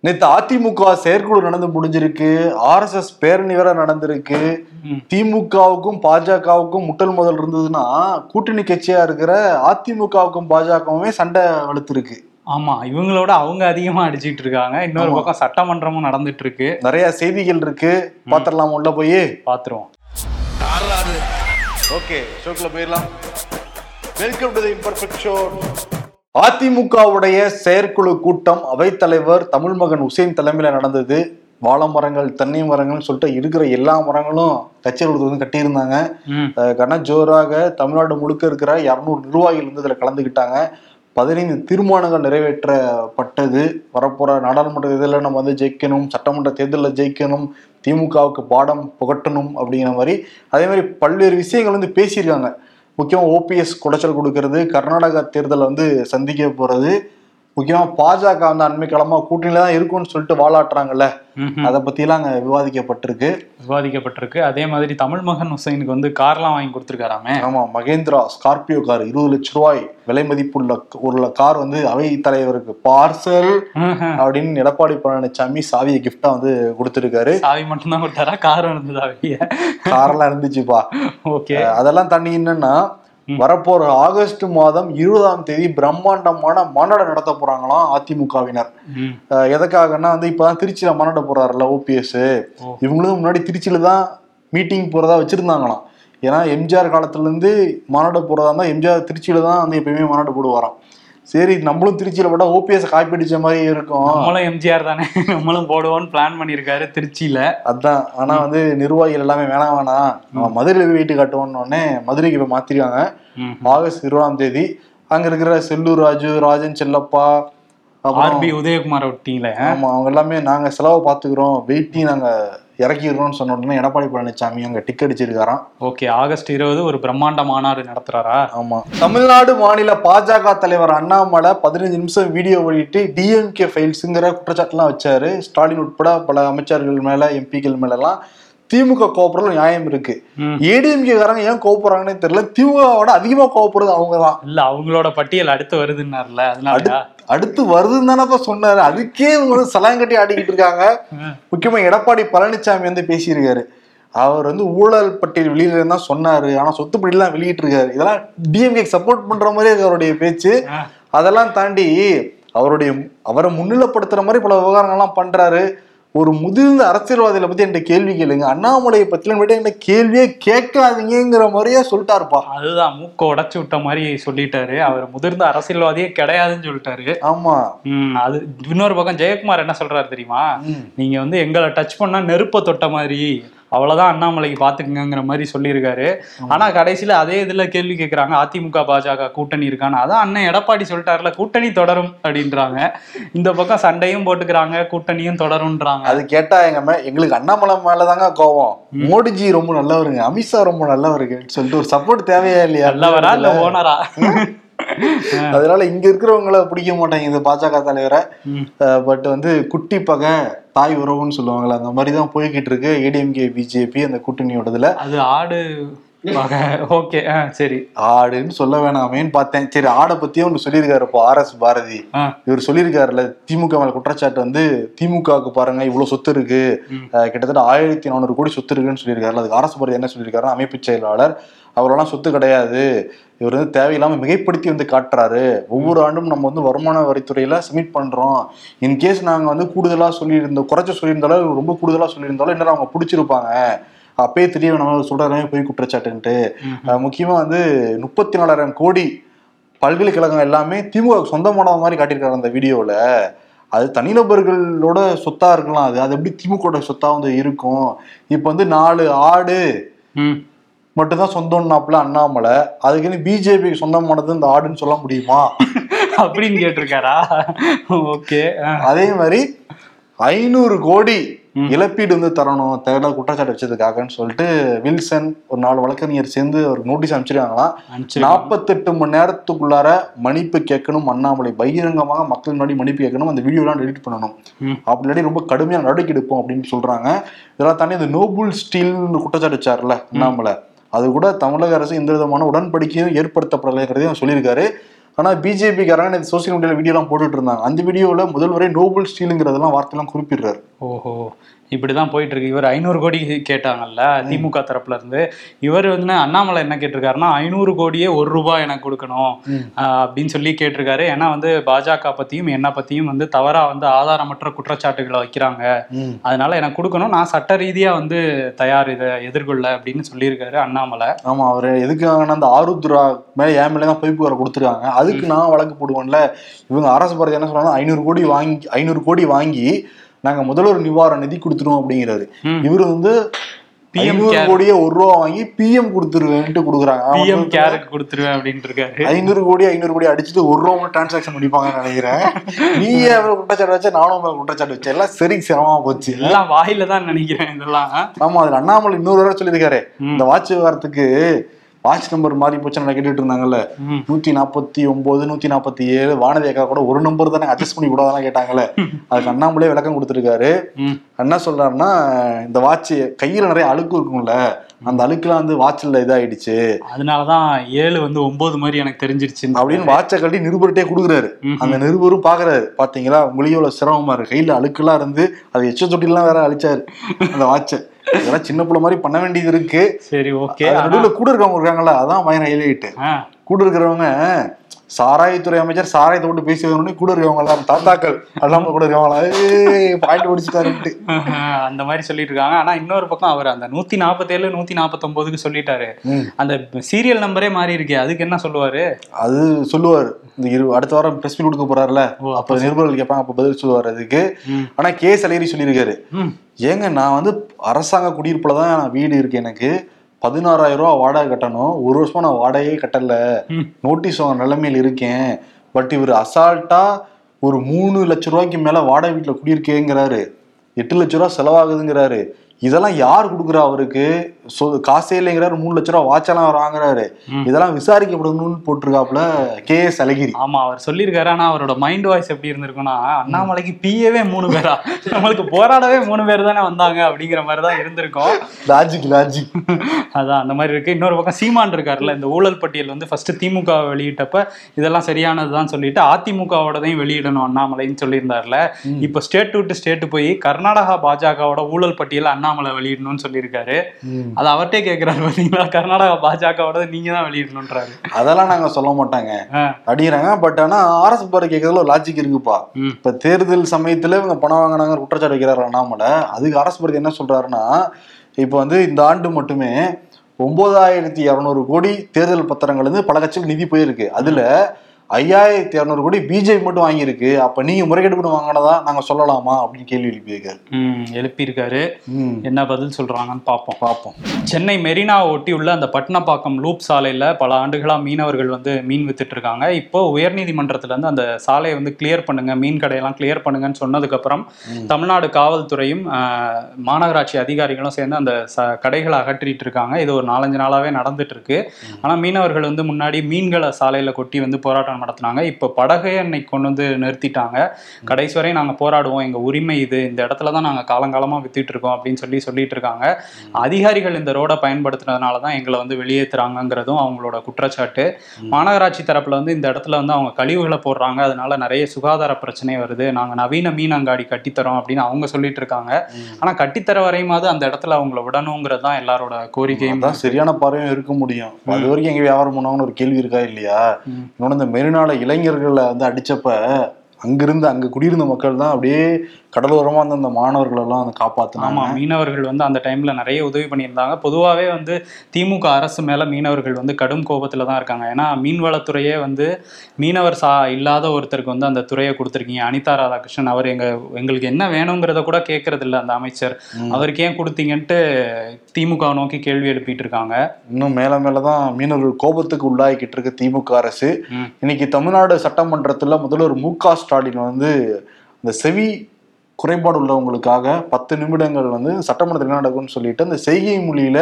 நேத்து அதிமுக செயற்குழு நடந்து முடிஞ்சிருக்கு. ஆர்எஸ்எஸ் பேரணி வேற நடந்திருக்கு. திமுகவுக்கும் பாஜகவுக்கும் முட்டல் முதல் இருந்ததுன்னா கூட்டணி கட்சியா இருக்கிற அதிமுகவுக்கும் பாஜகவுமே சண்டை வலுத்திருக்கு ஆமா இவங்களோட அவங்க அதிகமா அடிச்சிட்டு இருக்காங்க. இன்னொரு. பக்கம் சட்டமன்றமும் நடந்துட்டு இருக்கு. நிறைய செய்திகள் இருக்கு. பாத்திரலாம் உள்ள போய். பாத்துருவோம். ஓகே ஷோக்குள்ள போயிடலாம். Welcome to the imperfect show அதிமுகவுடைய செயற்குழு கூட்டம் அவைத்தலைவர் தமிழ்மகன் உசேன் தலைமையில நடந்தது. வாழை மரங்கள் தென்னை மரங்கள்னு சொல்லிட்டு இருக்கிற எல்லா மரங்களும் கச்சேரி வந்து கட்டியிருந்தாங்க. கன ஜோராக தமிழ்நாடு முழுக்க இருக்கிற இரநூறு நிர்வாகிகள் வந்து இதில் கலந்துக்கிட்டாங்க பதினைந்து தீர்மானங்கள் நிறைவேற்றப்பட்டது. வரப்போற நாடாளுமன்ற தேர்தலில் நம்ம வந்து ஜெயிக்கணும் சட்டமன்ற தேர்தலில் ஜெயிக்கணும் திமுகவுக்கு பாடம் புகட்டணும் அப்படிங்கிற மாதிரி. அதே மாதிரி பல்வேறு விஷயங்கள் வந்து பேசியிருக்காங்க. முக்கியம் ஓபிஎஸ் குடைச்சல் கொடுக்கறது. கர்நாடகா தேர்தலை வந்து சந்திக்க போகிறது முக்கியமாக பாஜக வந்து அண்மை காலமாக கூட்டணியில தான் இருக்கும்னு சொல்லிட்டு வாலாட்டுறாங்கல்ல. அதை பத்திலாம் அங்கே விவாதிக்கப்பட்டிருக்கு. விவாதிக்கப்பட்டிருக்கு. அதே மாதிரி தமிழ் மகன் ஹுசைனுக்கு வந்து கார்லாம் வாங்கி கொடுத்துருக்காராமே. ஆமா மகேந்திரா ஸ்கார்பியோ கார் இருபது லட்ச ரூபாய் விலை மதிப்புள்ள ஒரு கார் வந்து அவை தலைவருக்கு பார்சல் அப்படின்னு எடப்பாடி பழனிசாமி சாவியை கிஃப்டா வந்து கொடுத்துருக்காரு. சாவி மட்டும்தான் கொடுத்தாரா? கார் இருந்ததா காரெல்லாம் இருந்துச்சுப்பா. ஓகே. அதெல்லாம் தாண்டி என்னன்னா வரப்போற ஆகஸ்ட் மாதம் இருபதாம் தேதி பிரம்மாண்டமான மாநாடு நடத்த போறாங்களாம் அதிமுகவினர். எதுக்காகன்னா வந்து இப்பதான் திருச்சியில மாநாடு போறாருல ஓபிஎஸ். இவங்களும் முன்னாடி திருச்சியில தான் மீட்டிங் போறதா வச்சிருந்தாங்களாம். ஏன்னா எம்ஜிஆர் காலத்துல இருந்து மாநாடு போறதா இருந்தா எம்ஜிஆர் திருச்சியில தான் வந்து எப்பயுமே மாநாடு போடுவாராம். சரி நம்மளும் திருச்சியில போட்டா ஓபிஎஸ் காப்பி அடிச்ச மாதிரி இருக்கும். நம்மளும் எம்ஜிஆர் தானே. நம்மளும் போடுவோம்னு பிளான் பண்ணியிருக்காரு திருச்சியில. அதான். ஆனா வந்து நிர்வாகிகள் எல்லாமே வேணாம் வேணாம். நம்ம மதுரையில வீட்டு காட்டுவோம்னு உடனே மதுரைக்கு போய் மாத்திருக்காங்க. ஆகஸ்ட் இருபதாம் தேதி. அங்க இருக்கிற செல்லூர் ராஜு ராஜன் செல்லப்பா ஆர்பி உதயகுமார் விட்டீங்களே ஆமா அவங்க எல்லாமே நாங்க செலவை பாத்துக்கிறோம் வெயிட்டி நாங்க இறக்கிடுறோம்னு சொன்ன உடனே எடப்பாடி பழனிசாமி அங்க டிக் அடிச்சிருக்காராம். ஓகே ஆகஸ்ட் இருபது ஒரு பிரம்மாண்ட மாநாடு நடத்துறாரா? ஆமா. தமிழ்நாடு மாநில பாஜக தலைவர் அண்ணாமலை பதினஞ்சு நிமிஷம் வீடியோ வெளியிட்டு டிஎம்கே ஃபைல்ஸுங்கிற குற்றச்சாட்டுலாம் வச்சாரு. ஸ்டாலின் உட்பட பல அமைச்சர்கள் மேல எம்பிக்கள் மேல எல்லாம் திமுக கோபுரம் நியாயம் இருக்கு. ம். ஏடிஎம்கே காரங்க ஏன் கோவப்படுறாங்கன்னு தெரியல. திமுகவோட அதிகமா கோவப்படுறது அவங்க தான் இல்ல அவங்களோட பட்டியல் அடுத்து வருதுன்னார்ல அதனாலயா? அடுத்து வருதுன்னு தானப்பா சொன்னாரு. அதுக்கே இவங்க சலாங்கட்டி ஆடிக்கிட்டு இருக்காங்க. முக்கியமா எடப்பாடி பழனிசாமி வந்து பேசியிருக்காரு. அவர் வந்து ஊழல் பட்டியல் வெளியில தான் சொன்னாரு. ஆனா சொத்து பட்டியலாம் வெளியிட்டு இருக்காரு இதெல்லாம் டிஎம்கே சப்போர்ட் பண்ற மாதிரி இருக்கு அவருடைய பேச்சு. அதெல்லாம் தாண்டி அவருடைய அவரை முன்னிலைப்படுத்துற மாதிரி பல விவகாரங்கள்லாம் பண்றாரு. ஒரு முதிர்ந்த அரசியல்வாதிகளை பத்தி என்கிட்ட கேள்வி கேளுங்க. அண்ணாமலையை பத்திலாம் என்கிட்ட கேள்வியே கேட்காதீங்கிற மாதிரியே சொல்லிட்டாருப்பா. அதுதான் மூக்க உடைச்சு விட்ட மாதிரி சொல்லிட்டாரு. அவர் முதிர்ந்த அரசியல்வாதியே கிடையாதுன்னு சொல்லிட்டாரு. ஆமா. அது இன்னொரு பக்கம் ஜெயக்குமார் என்ன சொல்றாரு தெரியுமா. நீங்க வந்து எங்களை டச் பண்ணா நெருப்ப தொட்ட மாதிரி. அவ்வளவுதான் அண்ணாமலைக்கு பாத்துக்குங்கிற மாதிரி சொல்லியிருக்காரு. ஆனா கடைசியில அதே இதுல கேள்வி கேக்குறாங்க அதிமுக பாஜக கூட்டணி இருக்கான்னு. அதான் அண்ணன் எடப்பாடி சொல்லிட்டாருல கூட்டணி தொடரும் அப்படின்றாங்க. இந்த பக்கம் சண்டையும் போட்டுக்கிறாங்க கூட்டணியும் தொடரும்ன்றாங்க. அது கேட்டா எங்க மே எங்களுக்கு அண்ணாமலை மேலதாங்க கோவம் மோடிஜி ரொம்ப நல்லவருங்க அமித்ஷா ரொம்ப நல்லவருங்க சொல்லிட்டு ஒரு சப்போர்ட் தேவையா இல்லையா? நல்லவரா இல்ல ஓனரா? அதனால இங்க இருக்கிறவங்கள பிடிக்க மாட்டாங்க இந்த பாஜக தலைவரை. பட் வந்து குட்டி பகை தாய் உறவுன்னு சொல்லுவாங்கல்ல அந்த மாதிரி தான் போய்கிட்டு இருக்கு. ஏடிஎம்கே பிஜேபி அந்த கூட்டணியோடதுல அது ஆடு ஓகே சரி. ஆடுன்னு சொல்ல வேணாமேன்னு பார்த்தேன். சரி ஆடை பத்தியும் ஒன்று சொல்லியிருக்காரு இப்போ ஆர் எஸ் பாரதி. இவர் சொல்லியிருக்காருல்ல திமுக மேல குற்றச்சாட்டு வந்து திமுகவுக்கு பாருங்க இவ்வளவு சொத்து இருக்கு. கிட்டத்தட்ட ஆயிரத்தி நானூறு கோடி சொத்து இருக்குன்னு சொல்லியிருக்காரு அதுக்கு ஆர் எஸ் பாரதி என்ன சொல்லியிருக்காரு அமைப்பு செயலாளர் அவரெல்லாம் சொத்து கிடையாது. இவர் வந்து தேவையில்லாம மிகைப்படுத்தி வந்து காட்டுறாரு. ஒவ்வொரு ஆண்டும் நம்ம வந்து வருமான வரித்துறையில சப்மிட் பண்றோம். இன்கேஸ் நாங்க வந்து கூடுதலா சொல்லியிருந்தோம் குறைச்ச சொல்லியிருந்தாலும் ரொம்ப கூடுதலா சொல்லியிருந்தாலும் என்ன அவங்க பிடிச்சிருப்பாங்க. அப்பயே தெரியும் நம்ம சொல்றதுமே போய் குற்றச்சாட்டுன்ட்டு. ம். அஹ் முக்கியமா வந்து முப்பத்தி நாலாயிரம் கோடி பல்கலைக்கழகம் எல்லாமே திமுக சொந்தமானது மாதிரி காட்டியிருக்காரு அந்த வீடியோல. அது தனிநபர்களோட சொத்தா இருக்கலாம். அது அது எப்படி திமுக சொத்தா வந்து இருக்கும். இப்ப வந்து நாலு ஆடு மட்டும்தான் சொந்தம்னாப்புல அண்ணாமலை. அதுக்குன்னு பிஜேபிக்கு சொந்தமானது இந்த ஆடுன்னு சொல்ல முடியுமா? அப்படின்னு கேட்டிருக்காரா? ஓகே. அதே மாதிரி ஐநூறு கோடி இழப்பீடு வந்து தரணும் தேவையில்லாத குற்றச்சாட்டு வச்சதுக்காகன்னு சொல்லிட்டு வில்சன் ஒரு நாலு வழக்கறிஞர் சேர்ந்து ஒரு நோட்டீஸ் அனுப்பிச்சிருக்காங்களாம் நாற்பத்தெட்டு மணி நேரத்துக்குள்ளார மன்னிப்பு கேட்கணும் அண்ணாமலை பகிரங்கமாக மக்கள் முன்னாடி மன்னிப்பு கேட்கணும் அந்த வீடியோலாம் டெலிட் பண்ணணும். அப்படி ரொம்ப கடுமையான நடவடிக்கை எடுப்போம் அப்படின்னு சொல்றாங்க. இதெல்லாம் தாண்டி இந்த நோபுல் ஸ்டீல்னு குற்றச்சாட்டு வச்சார்ல அண்ணாமலை. அது கூட தமிழக அரசு எந்த விதமான உடன்படிக்கையும் ஏற்படுத்தப்படலைங்கிறதையும் சொல்லியிருக்காரு. ஆனால் பிஜேபிக்காரங்க இந்த சோசியல் மீடியாவில் வீடியோ எல்லாம் போட்டுட்டு இருந்தாங்க. அந்த வீடியோவில் முதல்வரே நோபல் ஸ்டீலுங்கிறதெல்லாம் வார்த்தையெல்லாம் குறிப்பிடுறாரு. ஓஹோ. இப்படிதான் போயிட்டு இருக்கு இவர் ஐநூறு கோடி கேட்டாங்கல்ல திமுக தரப்புல இருந்து இவர் வந்து அண்ணாமலை என்ன கேட்டிருக்காருன்னா ஐநூறு கோடியே ஒரு ரூபாய் எனக்கு கொடுக்கணும் அப்படின்னு சொல்லி கேட்டிருக்காரு. ஏன்னா வந்து பாஜக பத்தியும் என்ன பத்தியும் வந்து தவறா வந்து ஆதாரமற்ற குற்றச்சாட்டுகளை வைக்கிறாங்க. அதனால எனக்கு கொடுக்கணும். நான் சட்ட ரீதியா வந்து தயார் இதை எதிர்கொள்ள அப்படின்னு சொல்லியிருக்காரு அண்ணாமலை. ஆமா அவர் எதுக்காகனா அந்த ஆருத்ரா மேல என் மேல தான் பொய்ப்பு வர கொடுத்துருக்காங்க. அதுக்கு நான் வழக்கு போடுவேன்ல இவங்க அரசு பாரதி என்ன சொல்றாங்க ஐநூறு கோடி வாங்கி ஐநூறு கோடி வாங்கி நாங்க முதல்வர் நிவாரண நிதி கொடுத்துருவோம் அப்படிங்கிறாரு. இவர் வந்து ஐநூறு. கோடியே ஒரு ரூபா வாங்கி பிஎம் கொடுத்துருவேன்ட்டு கொடுக்குறாங்க. பிஎம் கேருக்கு கொடுத்துருவேன் அப்படின்ட்டு இருக்காரு ஐநூறு கோடி ஐநூறு கோடி அடிச்சுட்டு ஒரு ரூபா டிரான்சாக்ஷன் முடிப்பாங்கன்னு நினைக்கிறேன். நீ அவரை குற்றச்சாட்டு வச்ச நானும் மேல குற்றச்சாட்டு வச்சேன் எல்லாம் சரி சிரமமா போச்சு. எல்லாம் வாயில தான் நினைக்கிறேன் இதெல்லாம். ஆமா அதுல அண்ணாமலை இன்னொரு தடவை சொல்லியிருக்காரு. இந்த வாட்ச் விவகாரத்துக்கு வாட்ச் நம்பர் மாறி போச்சுன்னு கேட்டுட்டு இருந்தாங்கல்ல. நூத்தி நாற்பத்தி ஒன்பது நூத்தி நாற்பத்தி ஏழு வானதி அக்கா கூட ஒரு நம்பர் தானே அட்ஜஸ்ட் பண்ணி கூடாதான் கேட்டாங்கல்ல. அதுக்கு அண்ணாமலே விளக்கம் கொடுத்துருக்காரு. என்ன சொல்றாருன்னா இந்த வாட்ச் கையில நிறைய அழுக்கு இருக்கும்ல. அந்த அழுக்குலாம் வந்து வாட்ச்ல இதாயிடுச்சு. அதனாலதான் ஏழு வந்து ஒன்பது மாதிரி எனக்கு தெரிஞ்சிருச்சு அப்படின்னு வாட்சை கழட்டி நிருபர்கிட்டே கொடுக்குறாரு. அந்த நிருபரும் பாக்குறாரு பாத்தீங்களா? எவ்வளவு சிரமமா இருக்கு. கையில அழுக்கெல்லாம் இருந்து அது எச்ச தொட்டிலாம் வேற அழிச்சாரு. அந்த வாட்சை இதெல்லாம் சின்ன பிள்ளை மாதிரி பண்ண வேண்டியது இருக்கு. சரி ஓகே நடுவுல கூட இருக்கவங்க இருக்காங்கல்ல அதான் பயங்கர ஹைலைட் கூட இருக்கிறவங்க சாராயத்துறை அமைச்சர் சாராயத்தை போட்டு பேசி வரணும்னு கூட இருக்கவங்க எல்லாம் தாத்தாக்கள் அல்லாம கூட இருக்கவங்களா பாயிண்ட் பிடிச்சிட்டாருன்ட்டு அந்த மாதிரி சொல்லிட்டு இருக்காங்க. ஆனா இன்னொரு பக்கம் அவர் அந்த நூத்தி நாற்பத்தேழு நூத்தி நாற்பத்தொன்பதுக்கு சொல்லிட்டாரு. அந்த சீரியல் நம்பரே மாறி இருக்கே அதுக்கு என்ன சொல்லுவாரு? அது சொல்லுவார். இந்த இரு அடுத்த வாரம் பிரஸ் மீட் கொடுக்க போறாருல. அப்ப நிருபர்கள் கேட்பாங்க அப்ப பதில் சொல்லுவார் அதுக்கு. ஆனா கே. சலேரி சொல்லியிருக்காரு. ஏங்க நான் வந்து அரசாங்க குடியிருப்புல தான் வீடு இருக்கு எனக்கு. பதினாறாயிரம் ரூபா வாடகை கட்டணும். ஒரு வருஷமா நான் வாடகையே கட்டல. நோட்டீஸ் வாங்க நிலைமையில் இருக்கேன். பட் இவர் அசால்ட்டா ஒரு மூணு லட்ச ரூபாய்க்கு மேல வாடகை வீட்டுல குடியிருக்கேங்கிறாரு. எட்டு லட்ச ரூபா செலவாகுதுங்கிறாரு. இதெல்லாம் யார் கொடுக்குறா அவருக்கு? சொ காசே இல்லைங்கிறாரு மூணு லட்ச ரூபா வாட்செல்லாம் வாங்குறாரு. இதெல்லாம் விசாரிக்கப்படணும்னு போட்டிருக்காப்புல கே எஸ் அழகிரி. ஆமா அவர் சொல்லியிருக்காரு. ஆனா அவரோட மைண்ட் வாய்ஸ் எப்படி இருந்திருக்கும்னா அண்ணாமலைக்கு பிஏவே மூணு பேரா? நம்மளுக்கு போராடவே மூணு பேர் தானே வந்தாங்க அப்படிங்கிற மாதிரி தான் இருந்திருக்கும். லாஜிக் லாஜிக் அதான் அந்த மாதிரி இருக்கு. இன்னொரு பக்கம் சீமான் இருக்காருல்ல இந்த ஊழல் பட்டியல் வந்து ஃபர்ஸ்ட் திமுக வெளியிட்டப்ப இதெல்லாம் சரியானதுதான் சொல்லிட்டு அதிமுகவோடதையும் வெளியிடணும் அண்ணாமலைன்னு சொல்லியிருந்தாருல. இப்போ ஸ்டேட் விட்டு ஸ்டேட் போய் கர்நாடகா பாஜகவோட ஊழல் பட்டியல் அண்ணாமலை வெளியிடணும்னு சொல்லியிருக்காரு. அது அவர்கிட்டே கேட்கிறாரு பாத்தீங்களா? கர்நாடகா பாஜகவோட நீங்க தான் வெளியிடணுன்றாரு அதெல்லாம் நாங்க சொல்ல மாட்டாங்க. அப்படிங்கிறாங்க பட் ஆனா ஆர்எஸ் பாரு கேட்கறதுல ஒரு லாஜிக் இருக்குப்பா. இப்ப தேர்தல் சமயத்துல இவங்க பணம் வாங்கினாங்க குற்றச்சாட்டு வைக்கிறாரு அண்ணாமலை. அதுக்கு அரசு பாரதி என்ன சொல்றாருன்னா இப்ப வந்து இந்த ஆண்டு மட்டுமே ஒன்பதாயிரத்தி இரநூறு கோடி தேர்தல் பத்திரங்கள் வந்து பல கட்சிகள் நிதி போயிருக்கு. அதுல ஐயாயிரத்தி இரநூறு கோடி பிஜேபி மட்டும் வாங்கியிருக்கு. அப்ப நீங்க முறைகேடு பண்ணி வாங்கினதா நாங்க சொல்லலாமா? அப்படின்னு கேள்வி எழுப்பியிருக்காரு. எழுப்பியிருக்காரு. என்ன பதில் சொல்றாங்கன்னு பார்ப்போம் பார்ப்போம் சென்னை மெரினா ஒட்டி உள்ள அந்த பட்டினப்பாக்கம் லூப் சாலையில பல ஆண்டுகளா மீனவர்கள் வந்து மீன் வித்துட்டு இருக்காங்க. இப்போ உயர்நீதிமன்றத்துல இருந்து அந்த சாலையை வந்து கிளியர் பண்ணுங்க மீன் கடையெல்லாம் கிளியர் பண்ணுங்கன்னு சொன்னதுக்கு அப்புறம் தமிழ்நாடு காவல்துறையும் மாநகராட்சி அதிகாரிகளும் சேர்ந்து அந்த கடைகளை அகற்றிட்டு இருக்காங்க. இது ஒரு நாலஞ்சு நாளாவே நடந்துட்டு இருக்கு. ஆனா மீனவர்கள் வந்து முன்னாடி மீன்களை சாலையில கொட்டி வந்து போராட்டம் நடத்தினாங்க. இப்போ படகை அன்னைக்கு கொண்டு வந்து நிறுத்திட்டாங்க. கடைசி வரை நாங்க போராடுவோம். எங்க உரிமை இது. இந்த இடத்துல தான் நாங்க காலங்காலமா வித்துட்டு இருக்கோம் அப்படின்னு சொல்லி சொல்லிட்டு இருக்காங்க. அதிகாரிகள் இந்த ரோடை பயன்படுத்துனதுனால தான் எங்களை வந்து வெளியேற்றுறாங்கங்கிறதும் அவங்களோட குற்றச்சாட்டு. மாநகராட்சி தரப்புல வந்து இந்த இடத்துல வந்து அவங்க கழிவுகளை போடுறாங்க. அதனால நிறைய சுகாதார பிரச்சனை வருது. நாங்க நவீன மீன் அங்காடி கட்டித்தரோம் அப்படின்னு அவங்க சொல்லிட்டு இருக்காங்க. ஆனா கட்டித்தர வரையுமாவது அந்த இடத்துல அவங்கள விடணுங்கிறது தான் எல்லாரோட கோரிக்கையும். அதான் சரியான பார்வையும் இருக்க முடியும். அது வரைக்கும் எங்க வியாபாரம் பண்ணுவாங்கன்னு ஒரு கேள்வி இருக்கா இல்லையா? ம். இன்னொன்னு இந்த தெருநாள இளைஞர்களை வந்து அடிச்சப்ப அங்கிருந்து அங்கே குடியிருந்த மக்கள் தான் அப்படியே கடலோரமா வந்து அந்த மாணவர்கள் எல்லாம் வந்து ஆமா காப்பாத்தினாங்க மீனவர்கள் வந்து அந்த டைம்ல நிறைய உதவி பண்ணியிருந்தாங்க. பொதுவாகவே வந்து திமுக அரசு மேல மீனவர்கள் வந்து கடும் கோபத்துல தான் இருக்காங்க. ஏன்னா மீன்வளத்துறையே வந்து மீனவர் சா இல்லாத ஒருத்தருக்கு வந்து அந்த துறையை கொடுத்துருக்கீங்க. அனிதா ராதாகிருஷ்ணன் அவர் எங்க எங்களுக்கு என்ன வேணுங்கிறத கூட கேட்கறது இல்ல அந்த அமைச்சர். அவருக்கு ஏன் கொடுத்தீங்கன்ட்டு திமுக நோக்கி கேள்வி எழுப்பிட்டு இருக்காங்க. இன்னும் மேல மேலதான் மீனவர்கள் கோபத்துக்கு உள்ளாகிக்கிட்டு இருக்கு திமுக அரசு. இன்னைக்கு தமிழ்நாடு சட்டமன்றத்துல முதல்வர் மு க ஸ்டாலின் வந்து இந்த செவி குறைபாடு உள்ளவங்களுக்காக பத்து நிமிடங்கள் வந்து சட்டமன்றத்தில் என்ன நடக்கும்னு சொல்லிட்டு அந்த செய்கை மொழியில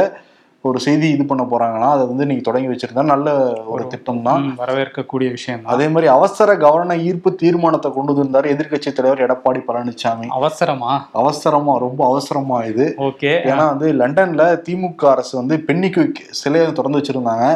ஒரு செய்தி இது பண்ண போறாங்கன்னா அதை வந்து நீங்க தொடங்கி வச்சிருந்தா நல்ல ஒரு திட்டம் தான் வரவேற்கக்கூடிய விஷயம் அதே மாதிரி அவசர கவன ஈர்ப்பு தீர்மானத்தை கொண்டு வந்திருந்தாரு எதிர்க்கட்சி தலைவர் எடப்பாடி பழனிசாமி அவசரமா? அவசரமா ரொம்ப அவசரமா இது. ஓகே. ஏன்னா வந்து லண்டன்ல திமுக அரசு வந்து பெண்ணிக்கு சிலையை திறந்து வச்சிருந்தாங்க.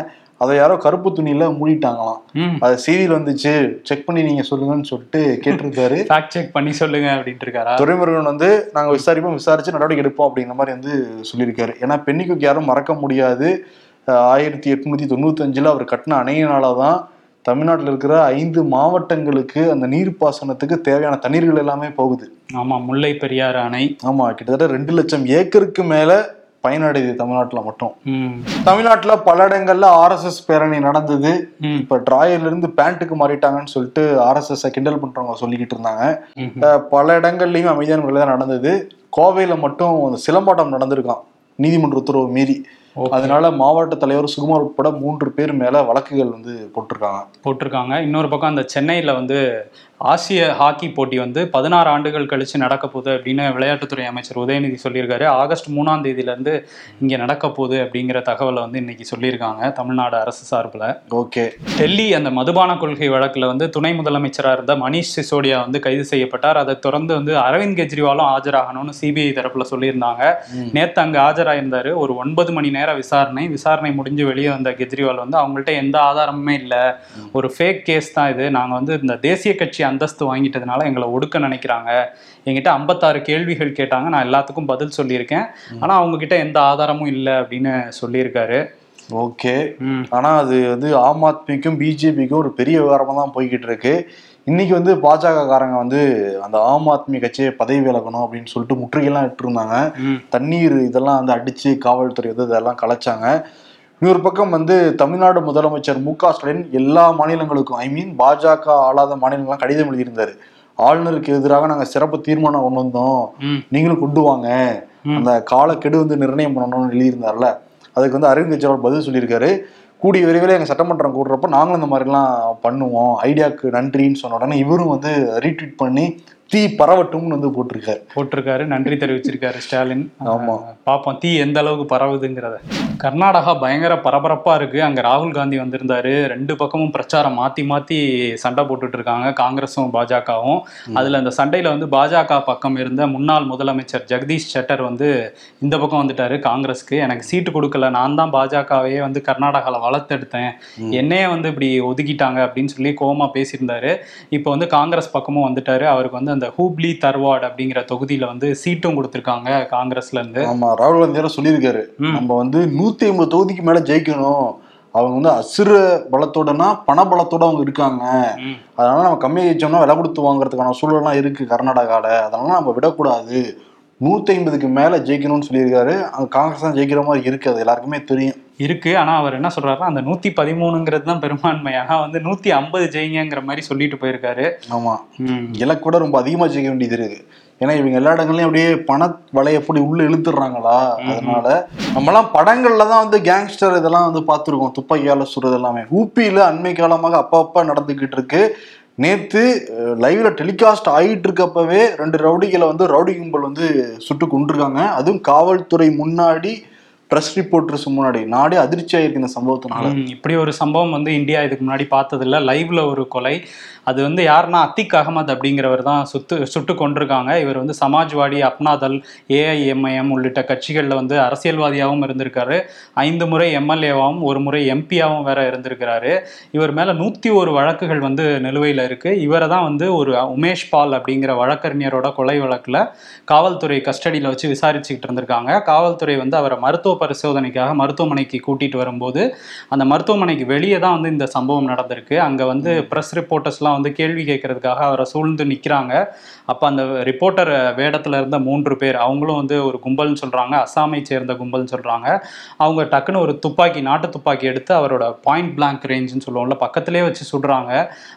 அதை யாரோ கருப்பு துணியில மூடிட்டாங்களாம். அது செய்தியில் வந்துச்சு செக் பண்ணி நீங்க சொல்லுங்கன்னு சொல்லிட்டு கேட்டிருக்காரு. ஃபேக்ட் செக் பண்ணி சொல்லுங்க அப்படின்ட்டு இருக்காரா? துரைமுருகன் வந்து நாங்க விசாரிப்போம் விசாரிச்சு நடவடிக்கை எடுப்போம் அப்படிங்கிற மாதிரி வந்து சொல்லியிருக்காரு. ஏன்னா பெண்ணிக்கு யாரும் மறக்க முடியாது. ஆயிரத்தி எட்நூத்தி தொண்ணூத்தஞ்சுல அவர் கட்டின அணையினாலதான் தமிழ்நாட்டில் இருக்கிற ஐந்து மாவட்டங்களுக்கு அந்த நீர்ப்பாசனத்துக்கு தேவையான தண்ணீர்கள் எல்லாமே போகுது. ஆமா முல்லை பெரியாறு அணை. ஆமா கிட்டத்தட்ட ரெண்டு லட்சம் ஏக்கருக்கு மேல பயனடையுது தமிழ்நாட்டுல மட்டும். தமிழ்நாட்டுல பல இடங்கள்ல ஆர்எஸ்எஸ் பேரணி நடந்தது. இப்ப டிராயர்ல இருந்து பேண்ட்டுக்கு மாறிட்டாங்கன்னு சொல்லிட்டு ஆர்எஸ்எஸ் கிண்டல் பண்றவங்க சொல்லிக்கிட்டு இருந்தாங்க. பல இடங்கள்லயும் அமைதியான முறையில் தான் நடந்தது. கோவையில மட்டும் சிலம்பாட்டம் நடந்திருக்கான் நீதிமன்ற உத்தரவு மீறி. அதனால மாவட்ட தலைவர் சுகுமார் உட்பட மூன்று பேர் மேல வழக்குகள் வந்து போட்டிருக்காங்க. போட்டிருக்காங்க. இன்னொரு பக்கம் அந்த சென்னையில் வந்து ஆசிய ஹாக்கி போட்டி வந்து பதினாறு ஆண்டுகள் கழிச்சு நடக்க போகுது அப்படின்னு விளையாட்டுத்துறை அமைச்சர் உதயநிதி சொல்லியிருக்காரு. ஆகஸ்ட் மூணாம் தேதியிலேருந்து இங்கே நடக்க போகுது அப்படிங்கிற தகவலை வந்து இன்னைக்கு சொல்லியிருக்காங்க தமிழ்நாடு அரசு சார்பில். ஓகே. டெல்லி அந்த மதுபான கொள்கை வழக்கில் வந்து துணை முதலமைச்சராக இருந்த மணீஷ் சிசோடியா வந்து கைது செய்யப்பட்டார். அதை தொடர்ந்து வந்து அரவிந்த் கெஜ்ரிவாலும் ஆஜராகணும்னு சிபிஐ தரப்புல சொல்லியிருந்தாங்க. நேற்று அங்கே ஆஜராயிருந்தாரு. ஒரு ஒன்பது மணி நேர விசாரணை. விசாரணை முடிஞ்சு வெளியே வந்த கெஜ்ரிவால் வந்து அவங்கள்ட்ட எந்த ஆதாரமுமே இல்லை. ஒரு ஃபேக் கேஸ் தான் இது. நாங்கள் வந்து இந்த தேசிய கட்சி அந்தஸ்து வாங்கிட்டதுனால எங்களை ஒடுக்க நினைக்கிறாங்க. என்கிட்ட ஐம்பத்தாறு கேள்விகள் கேட்டாங்க. நான் எல்லாத்துக்கும் பதில் சொல்லியிருக்கேன். ஆனால் அவங்கக்கிட்ட எந்த ஆதாரமும் இல்லை அப்படின்னு சொல்லியிருக்காரு. ஓகே. ம். ஆனா அது வந்து ஆம் ஆத்மிக்கும் பிஜேபிக்கும் ஒரு பெரிய விவகாரமா தான் போய்கிட்டு இருக்கு. இன்னைக்கு வந்து பாஜக காரங்க வந்து அந்த ஆம் ஆத்மி கட்சியை பதவி விலகணும் அப்படின்னு சொல்லிட்டு முற்றுகையெல்லாம் இட்டிருந்தாங்க. ம். தண்ணீர் இதெல்லாம் வந்து அடிச்சு காவல்துறை வந்து இதெல்லாம் கலைச்சாங்க. இன்னொரு பக்கம் வந்து தமிழ்நாடு முதலமைச்சர் மு க ஸ்டாலின் எல்லா மாநிலங்களுக்கும் ஐ மீன் பாஜக ஆளாத மாநிலங்கள்லாம் கடிதம் எழுதியிருந்தாரு. ஆளுநருக்கு எதிராக நாங்க சிறப்பு தீர்மானம் கொண்டு வந்தோம். நீங்களும் கொண்டு வாங்க. அந்த காலக்கெடு வந்து நிர்ணயம் பண்ணணும்னு எழுதியிருந்தார்ல. அதுக்கு வந்து அரவிந்த் கெஜ்ரிவால் பதில் சொல்லியிருக்காரு. கூடிய விரைவில் எங்க சட்டமன்றம் கூடுறப்ப நாங்களும் இந்த மாதிரிலாம் பண்ணுவோம். ஐடியாக்கு நன்றின்னு சொன்ன உடனே இவரும் வந்து ரீட்வீட் பண்ணி தீ பரவட்டும்னு வந்து போட்டிருக்காரு. போட்டிருக்காரு. நன்றி தெரிவிச்சிருக்காரு ஸ்டாலின். ஆமா. அஹ் பார்ப்போம் தீ எந்த அளவுக்கு பரவுதுங்கிறத. கர்நாடகா பயங்கர பரபரப்பா இருக்கு. அங்க ராகுல் காந்தி வந்திருந்தாரு. ரெண்டு பக்கமும் பிரச்சாரம் மாத்தி மாத்தி சண்டை போட்டுட்டு இருக்காங்க. காங்கிரஸும் பாஜகவும். அதுல அந்த சண்டையில வந்து பாஜக பக்கம் இருந்த முன்னாள் முதலமைச்சர் ஜெகதீஷ் ஷெட்டர் வந்து இந்த பக்கம் வந்துட்டாரு காங்கிரஸ்க்கு. எனக்கு சீட்டு கொடுக்கல. நான் தான் பாஜகவையே வந்து கர்நாடகாவில் வளர்த்தெடுத்தேன். என்னையே வந்து இப்படி ஒதுக்கிட்டாங்க அப்படின்னு சொல்லி கோவமா பேசியிருந்தாரு. இப்போ வந்து காங்கிரஸ் பக்கமும் வந்துட்டாரு. அவருக்கு வந்து அந்த ஹூப்ளி தர்வாட் அப்படிங்கிற தொகுதியில வந்து சீட்டும் கொடுத்துருக்காங்க காங்கிரஸ்ல இருந்து. ஆமா ராகுல் காந்தி சொல்லியிருக்காரு. நம்ம வந்து நூத்தி ஐம்பது தொகுதிக்கு மேல ஜெயிக்கணும். அவங்க வந்து அசுர பலத்தோடனா பண பலத்தோட அவங்க இருக்காங்க. அதனால நம்ம கம்மியாக ஜெயிச்சோம்னா விலை கொடுத்து வாங்குறதுக்கான சூழல்லாம் இருக்கு கர்நாடகால. அதனால நம்ம விடக்கூடாது. நூத்தி ஐம்பதுக்கு மேல ஜெயிக்கணும்னு சொல்லியிருக்காரு. காங்கிரஸ் தான் ஜெயிக்கிற மாதிரி இருக்கு. அது எல்லாருக்குமே தெரியும். இருக்கு. ஆனா அவர் என்ன சொல்றாருன்னா அந்த நூத்தி பதிமூணுங்கிறது தான் பெரும்பான்மை. ஆனா வந்து நூத்தி ஐம்பது ஜெயிங்கிற மாதிரி சொல்லிட்டு போயிருக்காரு. ஆமா. இலக்கு கூட ரொம்ப அதிகமா ஜெயிக்க வேண்டியது இருக்கு. ஏன்னா இவங்க எல்லா இடங்கள்லயும் அப்படியே பண வலைய எப்படி உள்ள இழுத்துடுறாங்களா? அதனால நம்மலாம் படங்கள்ல தான் வந்து கேங்ஸ்டர் இதெல்லாம் வந்து பார்த்துருக்கோம். துப்பாக்கியால சுடுறது எல்லாமே. ஊப்பியில அண்மை காலமாக அப்பப்ப நடந்துகிட்டு இருக்கு. நேற்று லைவ்ல டெலிகாஸ்ட் ஆகிட்டு இருக்கப்பவே ரெண்டு ரவுடிகளை வந்து ரவுடி கும்பல் வந்து சுட்டு கொண்டிருக்காங்க அதுவும் காவல்துறை முன்னாடி ப்ரெஸ் ரிப்போர்ட்டர்ஸ் முன்னாடி. நாடே அதிர்ச்சி ஆயிருக்கு இந்த சம்பவத்தினால. இப்படி ஒரு சம்பவம் வந்து இந்தியா இதுக்கு முன்னாடி பார்த்ததில்ல. லைவ்ல ஒரு கொலை. அது வந்து யாருன்னா அத்திக் அகமது அப்படிங்கிறவர் தான் சுட்டு சுட்டு கொண்டிருக்காங்க இவர் வந்து சமாஜ்வாடி அப்னாதல் ஏஐஎம்ஐஎம் உள்ளிட்ட கட்சிகளில் வந்து அரசியல்வாதியாகவும் இருந்திருக்காரு. ஐந்து முறை எம்எல்ஏவாகவும் ஒரு முறை எம்பியாகவும் வேற இருந்திருக்கிறாரு. இவர் மேல நூத்தி ஒரு வழக்குகள் வந்து நிலுவையில் இருக்கு. இவரை தான் வந்து ஒரு உமேஷ் பால் அப்படிங்கிற வழக்கறிஞரோட கொலை வழக்குல காவல்துறை கஸ்டடியில் வச்சு விசாரிச்சுக்கிட்டு இருந்திருக்காங்க. காவல்துறை வந்து அவரை மருத்துவ பரிசோதனைக்காக மருத்துவமனைக்கு கூட்டிட்டு வரும்போது அந்த மருத்துவமனைக்கு வெளியே தான் வந்து இந்த சம்பவம் நடந்திருக்கு. அங்க வந்து ப்ரெஸ் ரிப்போர்ட்டர்ஸ்லாம் வந்து கேள்வி கேட்கறதுக்காக அவரை சூழ்ந்து நிக்கிறாங்க. அப்ப அந்த ரிப்போர்ட்டர் வேடத்துல இருந்த மூன்று பேர் அவங்களும் வந்து ஒரு கும்பல்னு சொல்றாங்க அஸ்ஸாமை சேர்ந்த கும்பல்னு சொல்றாங்க. அவங்க டக்குன்னு ஒரு துப்பாக்கி நாட்டு துப்பாக்கி எடுத்து அவரோட பாயிண்ட் பிளாங்க் ரேஞ்சுன்னு சொல்லுவோம்ல பக்கத்திலே வச்சு சுடுறாங்க.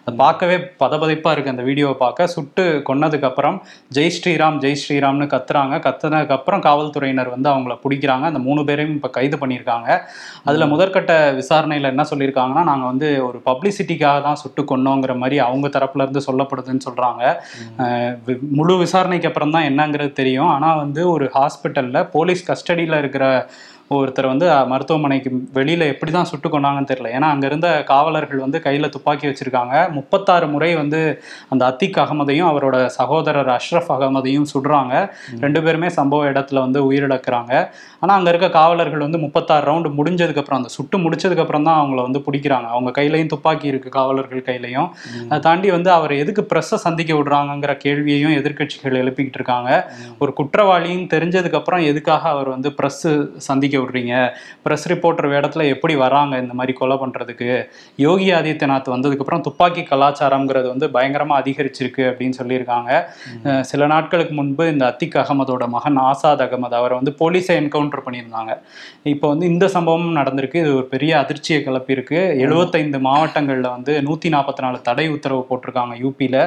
அது பார்க்கவே பதபதைப்பா இருக்கு அந்த வீடியோவை பார்க்க. சுட்டு கொன்னதுக்கு அப்புறம் ஜெய் ஸ்ரீராம் ஜெய் ஸ்ரீராம்னு கத்துறாங்க. கத்துனதுக்கு அப்புறம் காவல்துறையினர் வந்து அவங்கள பிடிக்கிறாங்க. அந்த மூணு பேரையும் இப்போ கைது பண்ணியிருக்காங்க. அதுல முதற்கட்ட விசாரணையில என்ன சொல்லியிருக்காங்கன்னா நாங்க வந்து ஒரு பப்ளிசிட்டிக்காக தான் சுட்டு கொன்னோங்கிற மாதிரி அவங்க தரப்புல இருந்து சொல்லப்படுதுன்னு வி- முழு விசாரணைக்கு அப்புறம் தான் என்னங்கிறது தெரியும். ஆனால் வந்து ஒரு ஹாஸ்பிட்டலில் போலீஸ் கஸ்டடியில் இருக்கிற ஒருத்தர் வந்து மருத்துவமனைக்கு வெளியில எப்படி தான் சுட்டு கொண்டாங்கன்னு தெரியல. ஏன்னா அங்க இருந்த காவலர்கள் வந்து கையில துப்பாக்கி வச்சிருக்காங்க. முப்பத்தாறு முறை வந்து அந்த அத்திக் அகமதையும் அவரோட சகோதரர் அஷ்ரஃப் அகமதையும் சுடுறாங்க. ரெண்டு பேருமே சம்பவ இடத்துல வந்து உயிரிழக்கிறாங்க. ஆனா அங்க இருக்க காவலர்கள் வந்து முப்பத்தாறு ரவுண்டு முடிஞ்சதுக்கு அப்புறம் அந்த சுட்டு முடிச்சதுக்கு அப்புறம் தான் அவங்கள வந்து பிடிக்கிறாங்க. அவங்க கையிலயும் துப்பாக்கி இருக்கு காவலர்கள் கையிலயும். அதை தாண்டி வந்து அவர் எதுக்கு பிரஸ்ஸை சந்திக்க விடுறாங்கங்கிற கேள்வியையும் எதிர்க்கட்சிகள் எழுப்பிக்கிட்டு இருக்காங்க. ஒரு குற்றவாளின்னு தெரிஞ்சதுக்கு அப்புறம் எதுக்காக அவர் வந்து பிரஸ் சந்திக்க விடுறீங்க? பிரஸ் ரிப்போர்ட்டர் வேடத்துல எப்படி வராங்க? இந்த மாதிரி கொலை பண்றதுக்கு? யோகி ஆதித்யநாத் வந்ததுக்கு அப்புறம் துப்பாக்கி கலாச்சாரம்ங்கிறது வந்து பயங்கரமா அதிகரிச்சிருக்கு அப்படின்னு சொல்லியிருக்காங்க. சில நாட்களுக்கு முன்பு இந்த அத்திக் அகமதோட மகன் ஆசாத் அகமது அவரை வந்து போலீஸை என்கவுண்டர் பண்ணியிருந்தாங்க. இப்போ வந்து இந்த சம்பவம் நடந்திருக்கு. இது ஒரு பெரிய அதிர்ச்சியை கிளப்பியிருக்கு. எழுபத்தைந்து மாவட்டங்கள்ல வந்து நூத்தி நாற்பத்தி நாலு தடை உத்தரவு போட்டிருக்காங்க யூபியில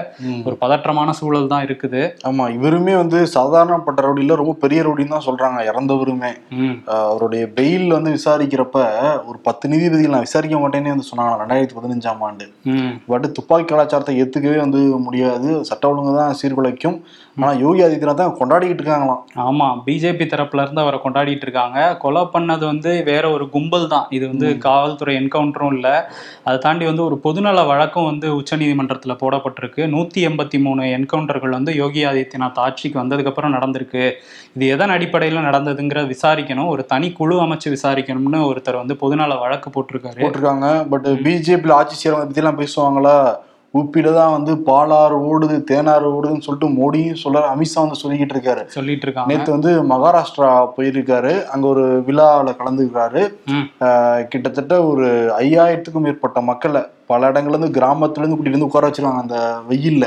ஒரு பதற்றமான சூழல் தான் இருக்குது. ஆமா இவருமே வந்து சாதாரணப்பட்ட ரவுடியில ரொம்ப பெரிய ரவுடின்னு தான் சொல்றாங்க. இறந்தவருமே. அவருடைய பெயில் வந்து விசாரிக்கிறப்ப ஒரு பத்து நீதிபதிகள் நான் விசாரிக்க மாட்டேனே வந்து சொன்னாங்க. ரெண்டாயிரத்தி பதினஞ்சாம் ஆண்டு. பட் துப்பாக்கி கலாச்சாரத்தை ஏத்துக்கவே வந்து முடியாது. சட்ட ஒழுங்கு தான் சீர்குலைக்கும். ஆனா யோகி ஆதித்யநாத் தான் கொண்டாடிக்கிட்டு இருக்காங்களாம். ஆமா பிஜேபி தரப்புல இருந்து அவரை கொண்டாடிட்டு இருக்காங்க. கொலை பண்ணது வந்து வேற ஒரு கும்பல் தான். இது வந்து காவல்துறை என்கவுண்டரும் இல்ல. அதை தாண்டி வந்து ஒரு பொதுநல வழக்கும் வந்து உச்சநீதிமன்றத்துல போடப்பட்டிருக்கு. நூத்தி எண்பத்தி மூணு என்கவுண்டர்கள் வந்து யோகி ஆதித்யநாத் ஆட்சிக்கு வந்ததுக்கு அப்புறம் நடந்திருக்கு. இது எதன் அடிப்படையில நடந்ததுங்கிற விசாரிக்கணும். ஒரு தனி குழு அமைச்சு விசாரிக்கணும்னு ஒருத்தர் வந்து பொதுநல வழக்கு போட்டிருக்காரு. போட்டிருக்காங்க. பட் பிஜேபியில் ஆட்சி செய்யறவங்க பத்தி எல்லாம் பேசுவாங்களா? ஊப்பியில தான் வந்து பாலாறு ஓடுது தேனாறு ஓடுதுன்னு சொல்லிட்டு மோடியும் சொல்ல அமித்ஷா வந்து சொல்லிக்கிட்டு இருக்காரு. சொல்லிட்டு இருக்காங்க நேத்து வந்து மகாராஷ்டிரா போயிருக்காரு. அங்க ஒரு விழாவில் கலந்துக்கிறாரு. கிட்டத்தட்ட ஒரு ஐயாயிரத்துக்கும் மேற்பட்ட மக்களை பல இடங்கள்ல இருந்து கிராமத்துல இருந்து கூட்டிட்டு வந்து உட்கார வச்சிருக்காங்க அந்த வெயில்ல.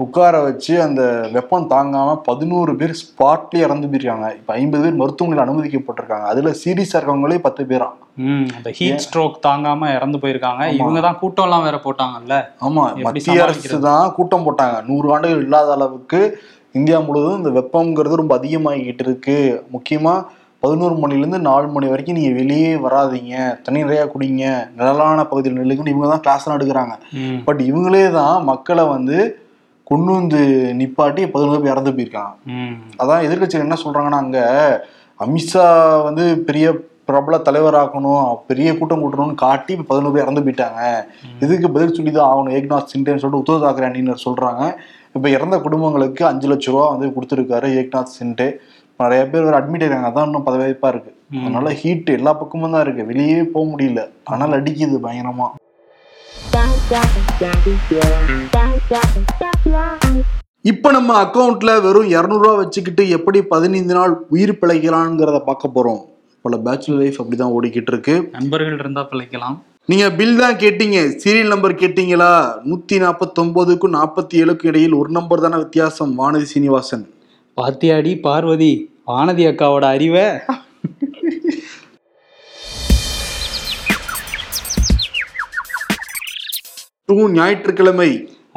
உட்கார வச்சு அந்த வெப்பம் தாங்காம பதினோரு பேர் ஸ்பாட்லயே இறந்து போயிருக்காங்க. இப்ப ஐம்பது பேர் மருத்துவமனையில் அனுமதிக்கப்பட்டிருக்காங்க. அதுல சீரியஸா இருக்கவங்களே பத்து பேரா. அந்த ஹீட் ஸ்ட்ரோக் தாங்காம இறந்து போயிருக்காங்க. இவங்க தான் கூட்டம் எல்லாம் வேற போட்டாங்கல்ல? ஆமா. மத்திய அரசு? தான் கூட்டம் போட்டாங்க. நூறு ஆண்டுகள் இல்லாத அளவுக்கு இந்தியா முழுவதும் இந்த வெப்பம்ங்கிறது ரொம்ப அதிகமாகிட்டு இருக்கு. முக்கியமா பதினோரு மணிலேருந்து நாலு மணி வரைக்கும் நீங்க வெளியே வராதீங்க. தண்ணி நிறையா குடிங்க. நிழலான பகுதியில் நில்லுங்கன்னு இவங்க தான் கிளாஸ் எடுக்கிறாங்க. பட் இவங்களே தான் மக்களை வந்து கொண்டு வந்து நிப்பாட்டி பதினோரு பேர் இறந்து போயிருக்காங்க. அதான் எதிர்க்கட்சிகள் என்ன சொல்றாங்கன்னா அங்க அமித்ஷா வந்து பெரிய பிரபல தலைவராக்கணும் பெரிய கூட்டம் கூட்டணும்னு காட்டி இப்ப பதினோரு பேர் இறந்து போயிட்டாங்க. இதுக்கு பதில் சொல்லி தான் ஆகணும் ஏக்நாத் சிண்டேன்னு சொல்லிட்டு உத்தவ் தாக்கரே அணியினர் சொல்றாங்க. இப்ப இறந்த குடும்பங்களுக்கு அஞ்சு லட்ச ரூபா வந்து கொடுத்துருக்காரு ஏக்நாத் சிண்டே. நிறைய பேர் வேற அட்மிட் ஆயிருக்காங்க அதான் இன்னும் பதவியப்பா இருக்கு அதனால ஹீட் எல்லா பக்கமும் தான் இருக்கு வெளியே போக முடியல. ஆனால் அடிக்குது பயங்கரமா. இப்போ நம்ம அக்கௌண்ட்ல வெறும் இரநூறுவா வச்சுக்கிட்டு எப்படி பதினைந்து நாள் உயிர் பிழைக்கலாம்ங்கிறத பார்க்க போறோம். பல பேச்சுலர் லைஃப் அப்படிதான் ஓடிக்கிட்டு இருக்கு. நண்பர்கள் இருந்தா பிழைக்கலாம். நீங்க பில் தான் கேட்டீங்க. சீரியல் நம்பர் கேட்டீங்களா? நூத்தி நாற்பத்தொன்பதுக்கும் நாற்பத்தி ஏழுக்கும் இடையில் ஒரு நம்பர் தானே வித்தியாசம். வானதி சீனிவாசன். பாத்தியாடி பார்வதி வானதி அக்காவோட அறிவை. டூ ஞாயிற்றுக்கிழமை.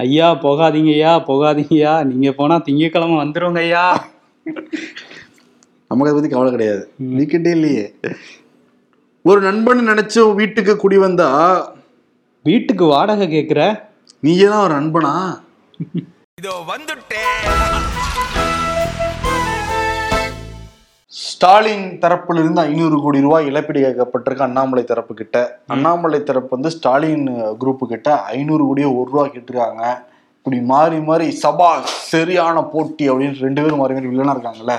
ஐயா போகாதீங்கய்யா போகாதீங்கய்யா. நீங்க போனா திங்கக்கிழமை வந்துருங்க ஐயா நமக்கு அதை பத்தி கவலை கிடையாது. வீக்கெண்டே இல்லையே. ஒரு நண்பன் நினைச்சு வீட்டுக்கு குடி வந்தா? வீட்டுக்கு வாடகை கேக்குற? நீயே தான் ஒரு நண்பனா? இதோ வந்துட்டேன். ஸ்டாலின் தரப்புல இருந்து ஐநூறு கோடி ரூபாய் இழப்பீடு கேட்கப்பட்டிருக்கு அண்ணாமலை தரப்பு கிட்ட அண்ணாமலை தரப்பு வந்து ஸ்டாலின் குரூப் கிட்ட ஐநூறு கோடியோ ஒரு ரூபா கேட்டிருக்காங்க. இப்படி மாறி மாறி சபா சரியான போட்டி அப்படின்னு ரெண்டு பேரும் மாறி மாறி வில்லனா இருக்காங்கல்ல.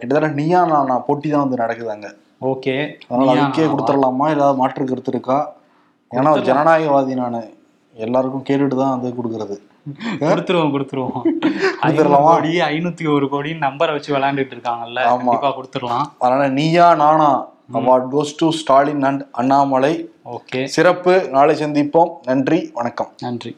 கிட்டத்தட்ட நீயா நானா போட்டி தான் வந்து நடக்குதாங்க ஓகே. அதனால அதுக்கே கொடுத்துடலாமா? ஏதாவது மாற்று கருத்து இருக்கா? ஏன்னா ஜனநாயகவாதி நான். எல்லாருக்கும் கேட்டுட்டு தான் வந்து கொடுக்கறது. கொடுத்துருவோம் கொடுத்துருவோம். கொடுத்துடலாமா? கோடி ஐநூத்தி ஒரு கோடி நம்பரை வச்சு விளையாண்டுட்டு இருக்காங்கல்ல. கண்டிப்பா கொடுத்துடலாம். அதனால Neeya Naana award goes to Stalin and Annamalai okay. சிறப்பு. நாளை சந்திப்போம். நன்றி வணக்கம். நன்றி.